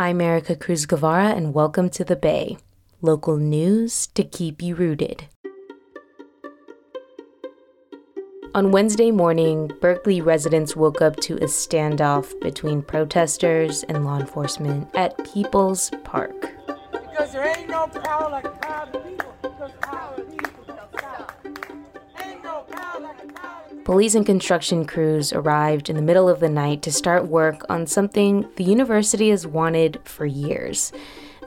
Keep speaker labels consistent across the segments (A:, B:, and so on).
A: I'm Ericka Cruz Guevarra, and welcome to The Bay, local news to keep you rooted. On Wednesday morning, Berkeley residents woke up to a standoff between protesters and law enforcement at People's Park.
B: Because there ain't no power like crowd of people. Because power of people
A: Police and construction crews arrived in the middle of the night to start work on something the university has wanted for years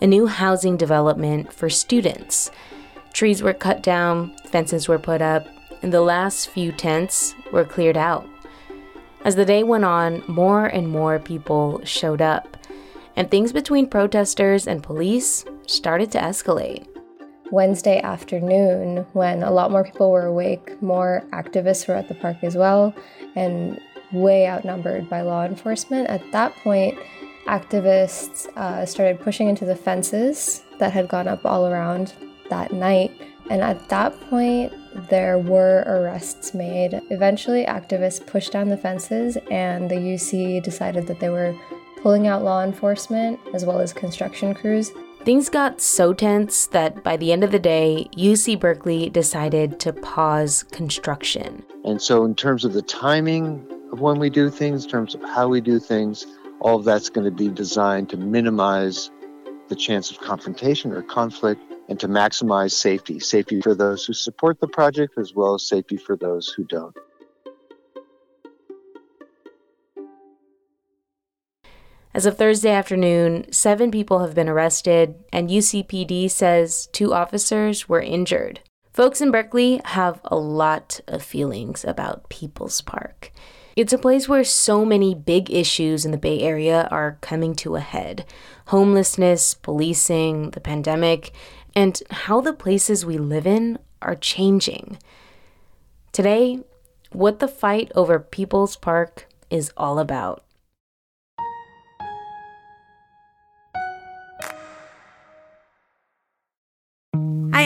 A: a new housing development for students. Trees were cut down, fences were put up, and the last few tents were cleared out. As the day went on, more and more people showed up, and things between protesters and police started to escalate.
C: Wednesday afternoon, when a lot more people were awake, more activists were at the park as well, and way outnumbered by law enforcement. At that point, activists uh, started pushing into the fences that had gone up all around that night. And at that point, there were arrests made. Eventually, activists pushed down the fences, and the UC decided that they were pulling out law enforcement as well as construction crews.
A: Things got so tense that by the end of the day, UC Berkeley decided to pause construction.
D: And so, in terms of the timing of when we do things, in terms of how we do things, all of that's going to be designed to minimize the chance of confrontation or conflict and to maximize safety safety for those who support the project as well as safety for those who don't.
A: As of Thursday afternoon, seven people have been arrested, and UCPD says two officers were injured. Folks in Berkeley have a lot of feelings about People's Park. It's a place where so many big issues in the Bay Area are coming to a head homelessness, policing, the pandemic, and how the places we live in are changing. Today, what the fight over People's Park is all about.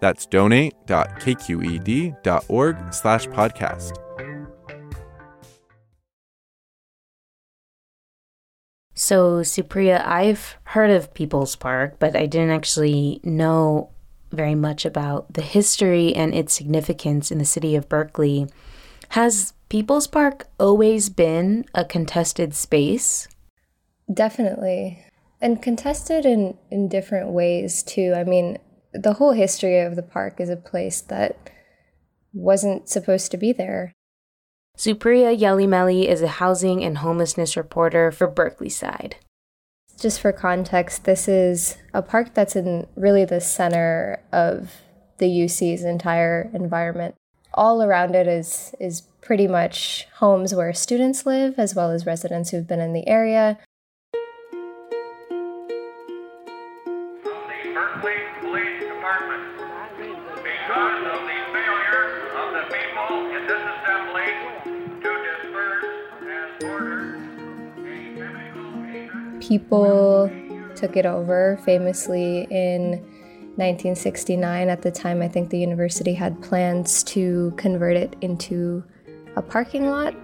E: That's donate.kqed.org slash podcast.
A: So, Supriya, I've heard of People's Park, but I didn't actually know very much about the history and its significance in the city of Berkeley. Has People's Park always been a contested space?
C: Definitely. And contested in, in different ways, too. I mean, the whole history of the park is a place that wasn't supposed to be there.
A: Supriya Yelimeli is a housing and homelessness reporter for Berkeleyside.
C: Just for context, this is a park that's in really the center of the UC's entire environment. All around it is is pretty much homes where students live as well as residents who've been in the area.
F: People
C: took it over famously in 1969. At the time, I think the university had plans to convert it into a parking lot.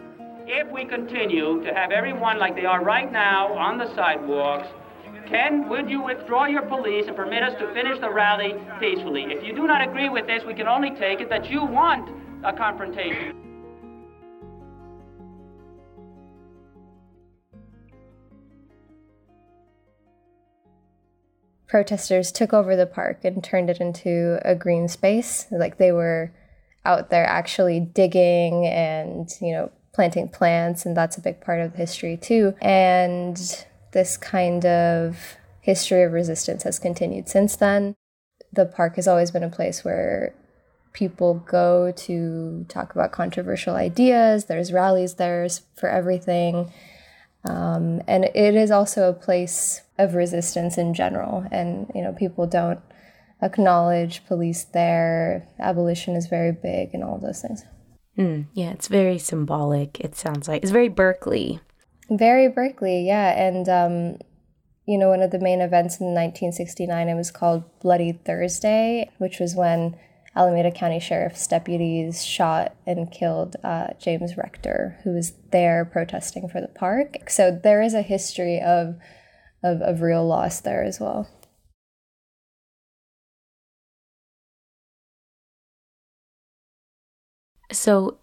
G: If we continue to have everyone like they are right now on the sidewalks, Ken, would you withdraw your police and permit us to finish the rally peacefully? If you do not agree with this, we can only take it that you want a confrontation.
C: Protesters took over the park and turned it into a green space. Like they were out there actually digging and, you know, planting plants, and that's a big part of the history too. And this kind of history of resistance has continued since then. The park has always been a place where people go to talk about controversial ideas. There's rallies there for everything. Um, and it is also a place of resistance in general. And, you know, people don't acknowledge police there. Abolition is very big and all those things.
A: Mm, yeah, it's very symbolic, it sounds like. It's very Berkeley.
C: Very Berkeley, yeah. And, um, you know, one of the main events in 1969, it was called Bloody Thursday, which was when Alameda County Sheriff's deputies shot and killed uh, James Rector, who was there protesting for the park. So there is a history of, of, of real loss there as well.
A: So,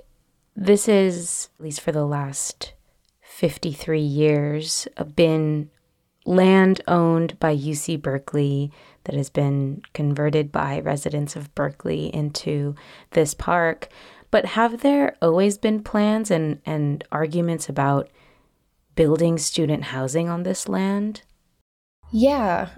A: this is, at least for the last 53 years, been land owned by UC Berkeley that has been converted by residents of Berkeley into this park. But have there always been plans and, and arguments about building student housing on this land?
C: Yeah.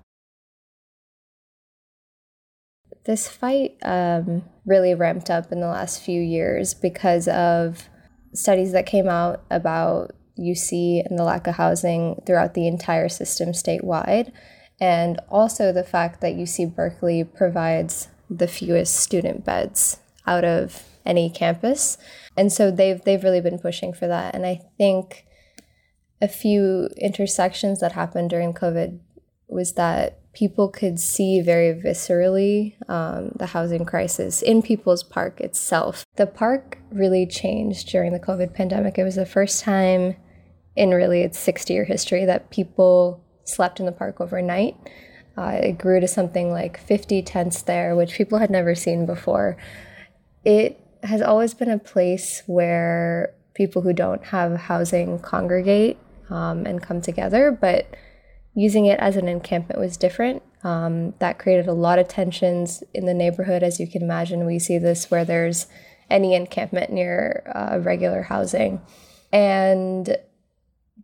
C: This fight um, really ramped up in the last few years because of studies that came out about UC and the lack of housing throughout the entire system statewide, and also the fact that UC Berkeley provides the fewest student beds out of any campus. And so they've they've really been pushing for that. And I think a few intersections that happened during COVID was that people could see very viscerally um, the housing crisis in People's Park itself. The park really changed during the COVID pandemic. It was the first time in really its 60 year history that people slept in the park overnight. Uh, it grew to something like 50 tents there, which people had never seen before. It has always been a place where people who don't have housing congregate um, and come together, but using it as an encampment was different. Um, that created a lot of tensions in the neighborhood. As you can imagine, we see this where there's any encampment near uh, regular housing. And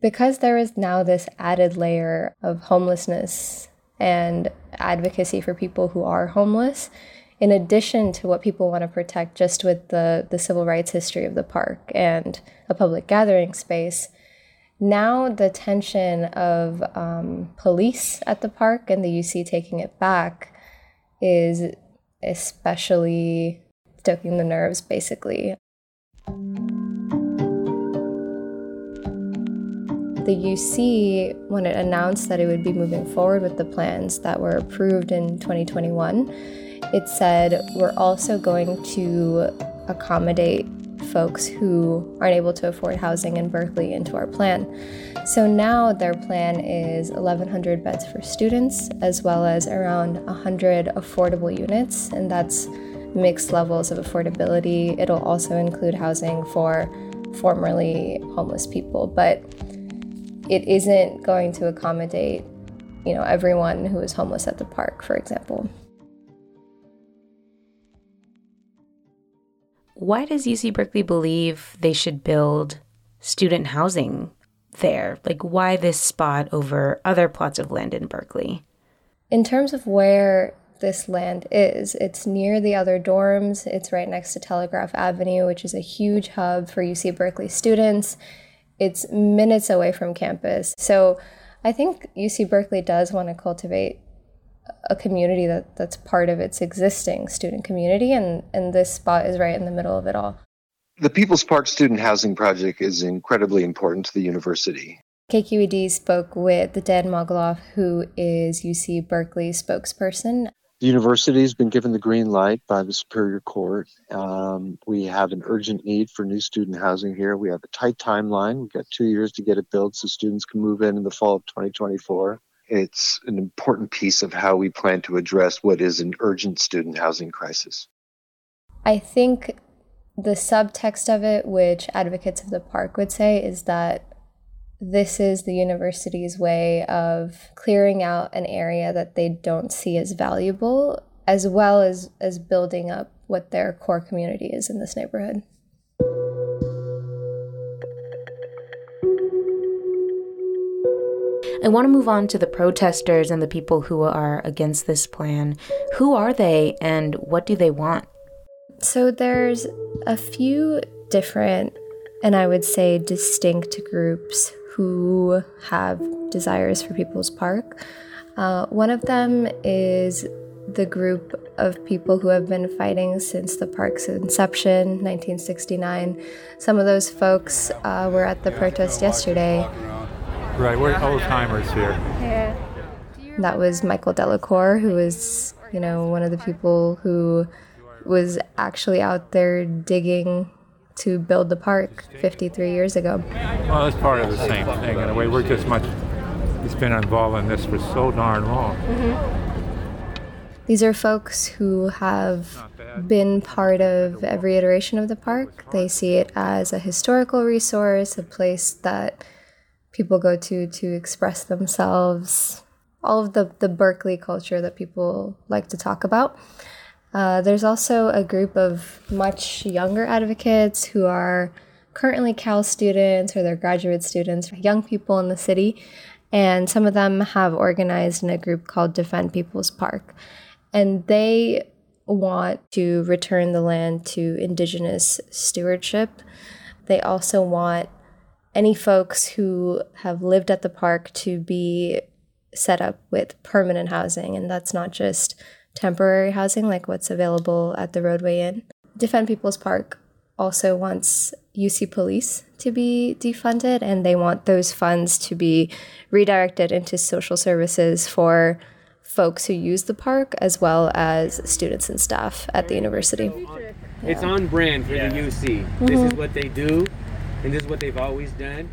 C: because there is now this added layer of homelessness and advocacy for people who are homeless, in addition to what people want to protect just with the, the civil rights history of the park and a public gathering space, now the tension of um, police at the park and the UC taking it back is especially stoking the nerves, basically. The UC, when it announced that it would be moving forward with the plans that were approved in 2021, it said, We're also going to accommodate folks who aren't able to afford housing in Berkeley into our plan. So now their plan is 1,100 beds for students, as well as around 100 affordable units, and that's mixed levels of affordability. It'll also include housing for formerly homeless people, but it isn't going to accommodate, you know, everyone who is homeless at the park, for example.
A: Why does UC Berkeley believe they should build student housing there? Like, why this spot over other plots of land in Berkeley?
C: In terms of where this land is. It's near the other dorms, it's right next to Telegraph Avenue, which is a huge hub for UC Berkeley students. It's minutes away from campus. So I think UC Berkeley does want to cultivate a community that, that's part of its existing student community, and, and this spot is right in the middle of it all.
D: The People's Park Student Housing Project is incredibly important to the university.
C: KQED spoke with the Dan Mogulof, who is UC Berkeley spokesperson.
D: The university has been given the green light by the Superior Court. Um, we have an urgent need for new student housing here. We have a tight timeline. We've got two years to get it built so students can move in in the fall of 2024. It's an important piece of how we plan to address what is an urgent student housing crisis.
C: I think the subtext of it, which advocates of the park would say, is that this is the university's way of clearing out an area that they don't see as valuable, as well as, as building up what their core community is in this neighborhood.
A: I want to move on to the protesters and the people who are against this plan. Who are they and what do they want?
C: So there's a few different and I would say distinct groups who have desires for People's Park. Uh, one of them is the group of people who have been fighting since the park's inception, 1969. Some of those folks uh, were at the protest yesterday.
H: Right, we're old timers here.
C: Yeah. That was Michael Delacour, who was, you know, one of the people who was actually out there digging to build the park 53 years ago.
H: Well, it's part of the same thing in a way. We're just much, it's been involved in this for so darn long.
C: Mm-hmm. These are folks who have been part of every iteration of the park. They see it as a historical resource, a place that people go to to express themselves, all of the, the Berkeley culture that people like to talk about. Uh, there's also a group of much younger advocates who are currently Cal students or they're graduate students, young people in the city. And some of them have organized in a group called Defend People's Park. And they want to return the land to indigenous stewardship. They also want any folks who have lived at the park to be set up with permanent housing. And that's not just temporary housing like what's available at the Rodeway Inn. Defend People's Park also wants UC Police to be defunded, and they want those funds to be redirected into social services for folks who use the park as well as students and staff at the university.
I: It's on brand for the UC. Mm-hmm. This is what they do, and this is what they've always done.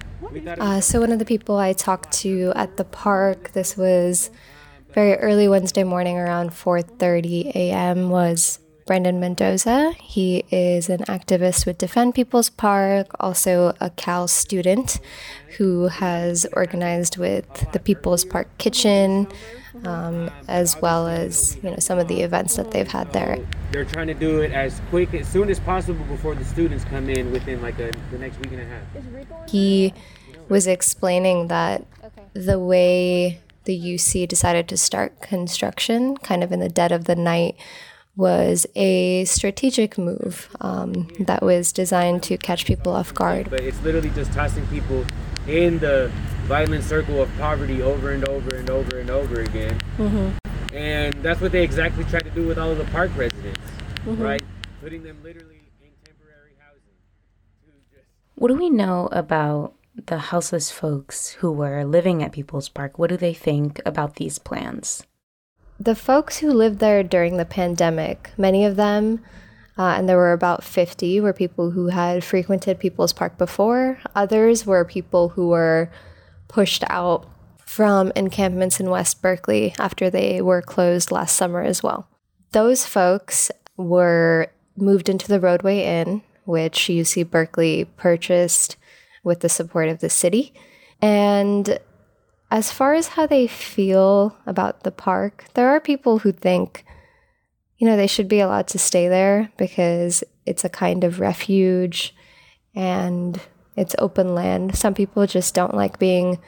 C: Uh, so, one of the people I talked to at the park, this was very early Wednesday morning around 4:30 a.m. was Brendan Mendoza. He is an activist with Defend People's Park, also a Cal student who has organized with the People's Park Kitchen, um, as well as you know some of the events that they've had there.
I: They're trying to do it as quick as soon as possible before the students come in within like a, the next week and a half.
C: He was explaining that the way the UC decided to start construction kind of in the dead of the night was a strategic move um, that was designed to catch people off guard.
I: But it's literally just tossing people in the violent circle of poverty over and over and over and over again. Mm-hmm. And that's what they exactly tried to do with all of the park residents, mm-hmm. right? Putting them literally in temporary housing.
A: What do we know about the houseless folks who were living at People's Park, what do they think about these plans?
C: The folks who lived there during the pandemic, many of them, uh, and there were about 50, were people who had frequented People's Park before. Others were people who were pushed out from encampments in West Berkeley after they were closed last summer as well. Those folks were moved into the Rodeway Inn, which UC Berkeley purchased with the support of the city. And as far as how they feel about the park, there are people who think, you know, they should be allowed to stay there because it's a kind of refuge and it's open land. Some people just don't like being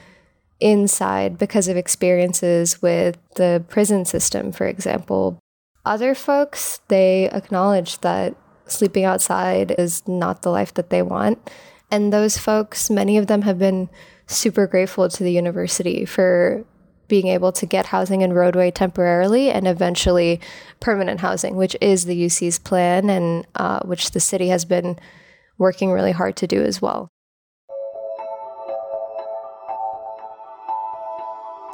C: inside because of experiences with the prison system, for example. Other folks, they acknowledge that sleeping outside is not the life that they want. And those folks, many of them have been super grateful to the university for being able to get housing in Rodeway temporarily and eventually permanent housing, which is the UC's plan and uh, which the city has been working really hard to do as well.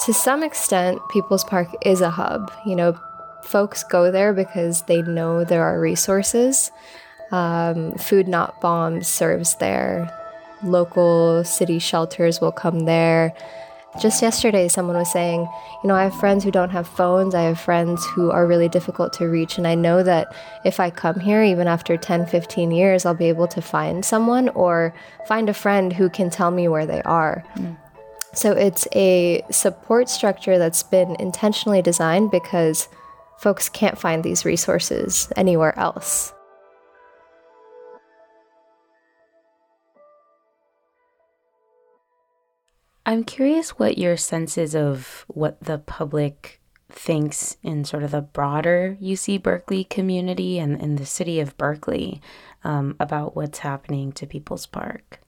C: To some extent, People's Park is a hub. You know, folks go there because they know there are resources. Um, Food Not Bombs serves there. Local city shelters will come there. Just yesterday, someone was saying, You know, I have friends who don't have phones. I have friends who are really difficult to reach. And I know that if I come here, even after 10, 15 years, I'll be able to find someone or find a friend who can tell me where they are. Mm. So it's a support structure that's been intentionally designed because folks can't find these resources anywhere else.
A: I'm curious what your sense is of what the public thinks in sort of the broader UC Berkeley community and in the city of Berkeley um, about what's happening to People's Park.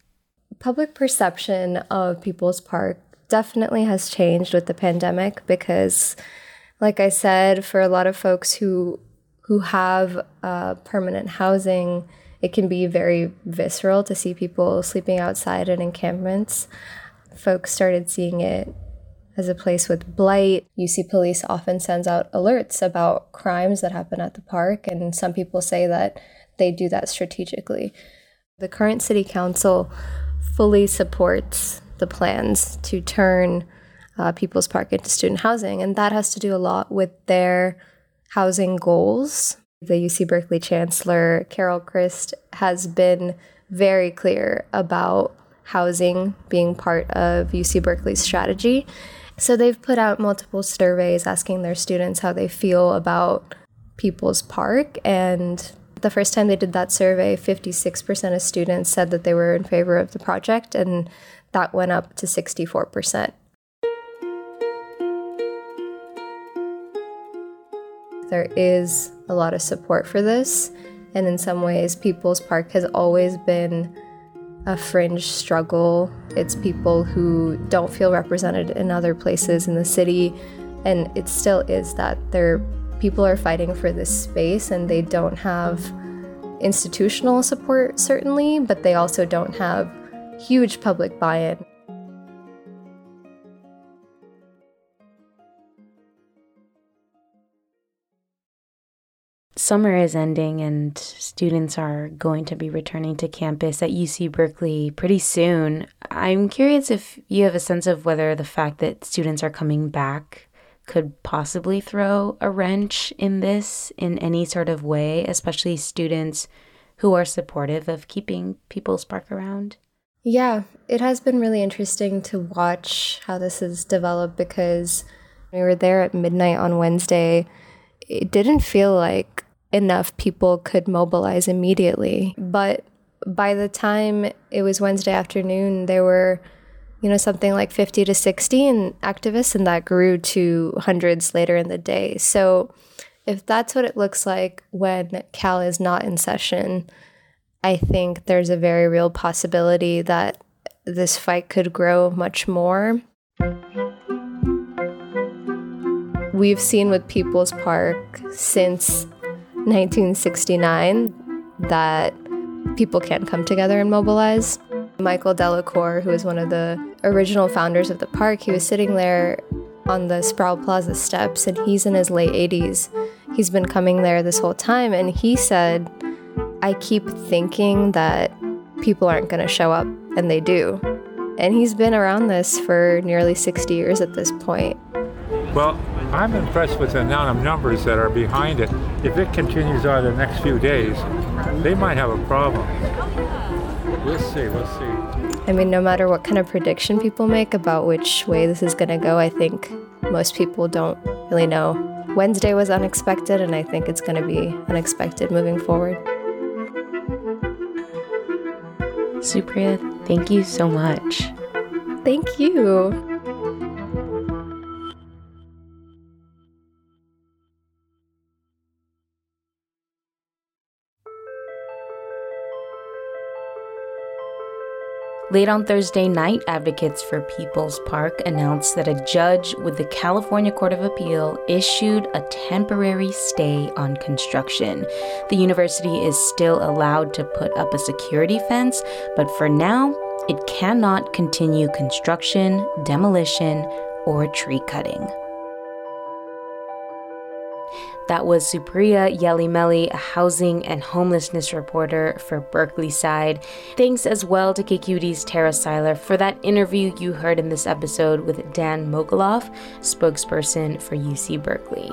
C: Public perception of People's Park definitely has changed with the pandemic because, like I said, for a lot of folks who who have uh, permanent housing, it can be very visceral to see people sleeping outside in encampments folks started seeing it as a place with blight. UC Police often sends out alerts about crimes that happen at the park, and some people say that they do that strategically. The current city council fully supports the plans to turn uh, People's Park into student housing, and that has to do a lot with their housing goals. The UC Berkeley Chancellor, Carol Christ, has been very clear about housing being part of UC Berkeley's strategy. So they've put out multiple surveys asking their students how they feel about People's Park. And the first time they did that survey, 56% of students said that they were in favor of the project, and that went up to 64%. There is a lot of support for this, and in some ways, People's Park has always been a fringe struggle. It's people who don't feel represented in other places in the city. And it still is that there people are fighting for this space and they don't have institutional support certainly, but they also don't have huge public buy-in.
A: Summer is ending and students are going to be returning to campus at UC Berkeley pretty soon. I'm curious if you have a sense of whether the fact that students are coming back could possibly throw a wrench in this in any sort of way, especially students who are supportive of keeping People's Park around.
C: Yeah, it has been really interesting to watch how this has developed because we were there at midnight on Wednesday it didn't feel like enough people could mobilize immediately. But by the time it was Wednesday afternoon, there were, you know, something like 50 to 60 and activists, and that grew to hundreds later in the day. So if that's what it looks like when Cal is not in session, I think there's a very real possibility that this fight could grow much more. We've seen with People's Park since 1969 that people can come together and mobilize. Michael Delacour, who was one of the original founders of the park, he was sitting there on the Sproul Plaza steps and he's in his late 80s. He's been coming there this whole time and he said, I keep thinking that people aren't going to show up, and they do. And he's been around this for nearly 60 years at this point.
H: Well, I'm impressed with the amount of numbers that are behind it. If it continues on the next few days, they might have a problem. We'll see, we'll see.
C: I mean, no matter what kind of prediction people make about which way this is going to go, I think most people don't really know. Wednesday was unexpected, and I think it's going to be unexpected moving forward.
A: Supriya, thank you so much.
C: Thank you.
A: Late on Thursday night, Advocates for People's Park announced that a judge with the California Court of Appeal issued a temporary stay on construction. The university is still allowed to put up a security fence, but for now, it cannot continue construction, demolition, or tree cutting. That was Supriya Yelimeli, a housing and homelessness reporter for Berkeleyside. Thanks as well to KQED's Tara Siler for that interview you heard in this episode with Dan Mogulof, spokesperson for UC Berkeley.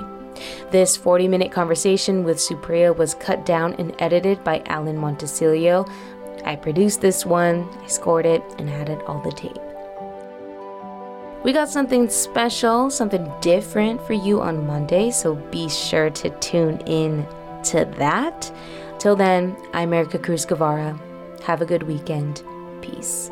A: This 40 minute conversation with Supriya was cut down and edited by Alan Montecillo. I produced this one, I scored it, and added all the tape. We got something special, something different for you on Monday, so be sure to tune in to that. Till then, I'm Ericka Cruz Guevarra. Have a good weekend. Peace.